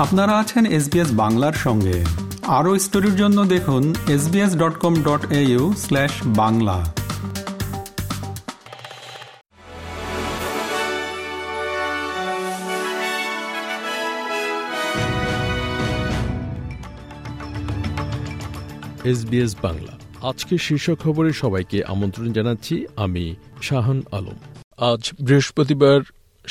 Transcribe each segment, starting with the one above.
আপনারা আছেন এসবিএস বাংলার সঙ্গে। আরও স্টোরির জন্য দেখুন SBS dot com dot A U slash Bangla. SBS Bangla. আজকে শীর্ষ খবরে সবাইকে আমন্ত্রণ জানাচ্ছি আমি শাহান আলম। আজ বৃহস্পতিবার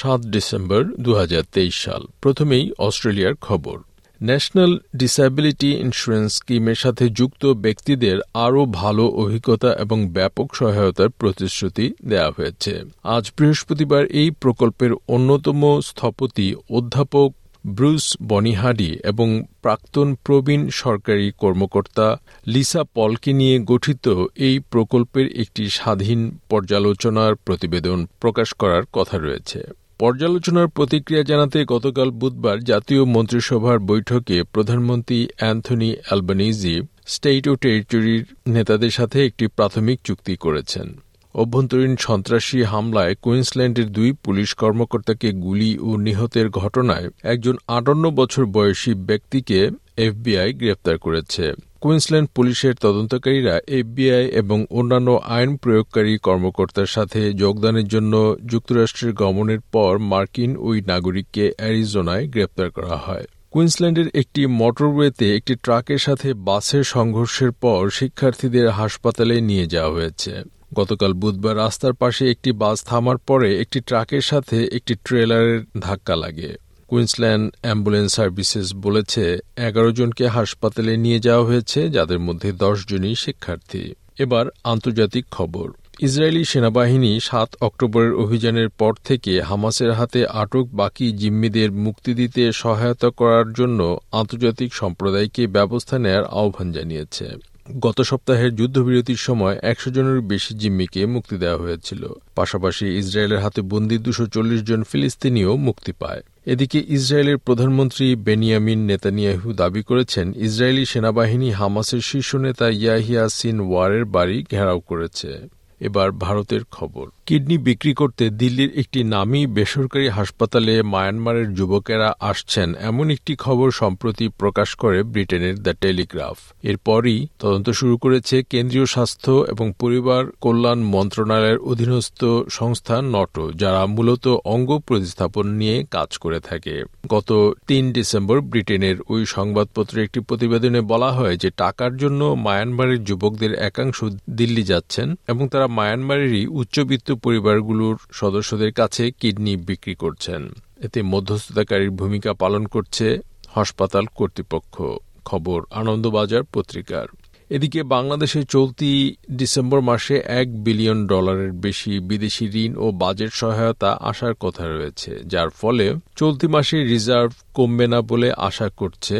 সাত ডিসেম্বর দু হাজার তেইশ সাল। প্রথমেই অস্ট্রেলিয়ার খবর। ন্যাশনাল ডিসএবিলিটি ইন্স্যুরেন্স স্কিমের সাথে যুক্ত ব্যক্তিদের আরও ভালো অভিজ্ঞতা এবং ব্যাপক সহায়তার প্রতিশ্রুতি দেওয়া হয়েছে। আজ বৃহস্পতিবার এই প্রকল্পের অন্যতম স্থপতি অধ্যাপক ব্রুস বনিহাডি এবং প্রাক্তন প্রবীণ সরকারি কর্মকর্তা লিসা পলকে নিয়ে গঠিত এই প্রকল্পের একটি স্বাধীন পর্যালোচনার প্রতিবেদন প্রকাশ করার কথা রয়েছে। পর্যালোচনার প্রতিক্রিয়া জানাতে গতকাল বুধবার জাতীয় মন্ত্রিসভার বৈঠকে প্রধানমন্ত্রী অ্যান্থনি অ্যালবানিজি স্টেট ও টেরিটরির নেতাদের সাথে একটি প্রাথমিক চুক্তি করেছেন। অভ্যন্তরীণ সন্ত্রাসী হামলায় কুইন্সল্যান্ডের দুই পুলিশ কর্মকর্তাকে গুলি ও নিহতের ঘটনায় একজন আটান্ন বছর বয়সী ব্যক্তিকে এফবিআই গ্রেপ্তার করেছে। কুইন্সল্যান্ড পুলিশের তদন্তকারীরা এফবিআই এবং অন্যান্য আইন প্রয়োগকারী কর্মকর্তার সাথে যোগদানের জন্য যুক্তরাষ্ট্রের গমনের পর মার্কিন ওই নাগরিককে অ্যারিজোনায় গ্রেপ্তার করা হয়। কুইন্সল্যান্ডের একটি মোটরওয়েতে একটি ট্রাকের সাথে বাসের সংঘর্ষের পর শিক্ষার্থীদের হাসপাতালে নিয়ে যাওয়া হয়েছে। গতকাল বুধবার রাস্তার পাশে একটি বাস থামার পরে একটি ট্রাকের সাথে একটি ট্রেলারের ধাক্কা লাগে। কুইন্সল্যান্ড অ্যাম্বুলেন্স সার্ভিসেস বলেছে, এগারো জনকে হাসপাতালে নিয়ে যাওয়া হয়েছে, যাদের মধ্যে দশ জনই শিক্ষার্থী। এবার আন্তর্জাতিক খবর। ইসরায়েলি সেনাবাহিনী সাত অক্টোবরের অভিযানের পর থেকে হামাসের হাতে আটক বাকি জিম্মিদের মুক্তি দিতে সহায়তা করার জন্য আন্তর্জাতিক সম্প্রদায়কে ব্যবস্থা নেয়ার আহ্বান জানিয়েছে। গত সপ্তাহের যুদ্ধবিরতির সময় একশো জনের বেশি জিম্মিকে মুক্তি দেওয়া হয়েছিল। পাশাপাশি ইসরায়েলের হাতে বন্দি দুশো জন ফিলিস্তিনিও মুক্তি পায়। এদিকে ইসরায়েলের প্রধানমন্ত্রী বেনিয়ামিন নেতানিয়াহু দাবি করেছেন, ইসরায়েলি সেনাবাহিনী হামাসের শীর্ষ নেতা ইয়াহিয়া সিন ওয়ারের বাড়ি ঘেরাও করেছে। এবার ভারতের খবর। কিডনি বিক্রি করতে দিল্লির একটি নামী বেসরকারি হাসপাতালে মায়ানমারের যুবকেরা আসছেন, এমন একটি খবর সম্প্রতি প্রকাশ করে ব্রিটেনের দ্য টেলিগ্রাফ। এরপরই তদন্ত শুরু করেছে কেন্দ্রীয় স্বাস্থ্য এবং পরিবার কল্যাণ মন্ত্রণালয়ের অধীনস্থ সংস্থা নটো, যারা মূলত অঙ্গ প্রতিস্থাপন নিয়ে কাজ করে থাকে। গত তিন ডিসেম্বর ব্রিটেনের ওই সংবাদপত্রে একটি প্রতিবেদনে বলা হয় যে, টাকার জন্য মায়ানমারের যুবকদের একাংশ দিল্লি যাচ্ছেন এবং তারা মায়ানমারেরই উচ্চবিত্ত পরিবারগুলোর সদস্যদের কাছে কিডনি বিক্রি করছেন। এতে মধ্যস্থতাকারীর ভূমিকা পালন করছে হাসপাতাল কর্তৃপক্ষ। খবর আনন্দবাজার পত্রিকার। এদিকে বাংলাদেশে চলতি ডিসেম্বর মাসে এক বিলিয়ন ডলারের বেশি বিদেশি ঋণ ও বাজেট সহায়তা আসার কথা রয়েছে, যার ফলে চলতি মাসে রিজার্ভ কমবে না বলে আশা করছে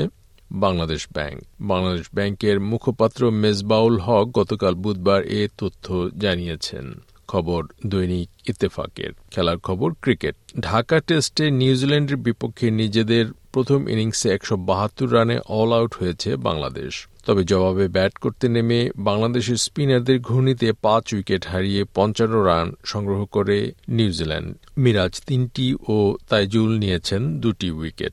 বাংলাদেশ ব্যাংক। বাংলাদেশ ব্যাংকের মুখপাত্র মেজবাউল হক গতকাল বুধবার এ তথ্য জানিয়েছেন। খবর, দৈনিক ইত্তেফাকের। খেলার খবর, ক্রিকেট। ঢাকা টেস্টে নিউজিল্যান্ডের বিপক্ষে নিজেদের প্রথম ইনিংসে একশো বাহাত্তর রানে অল আউট হয়েছে বাংলাদেশ। তবে জবাবে ব্যাট করতে নেমে বাংলাদেশের স্পিনারদের ঘূর্ণিতে পাঁচ উইকেট হারিয়ে পঞ্চান্ন রান সংগ্রহ করে নিউজিল্যান্ড। মিরাজ তিনটি ও তাইজুল নিয়েছেন দুটি উইকেট।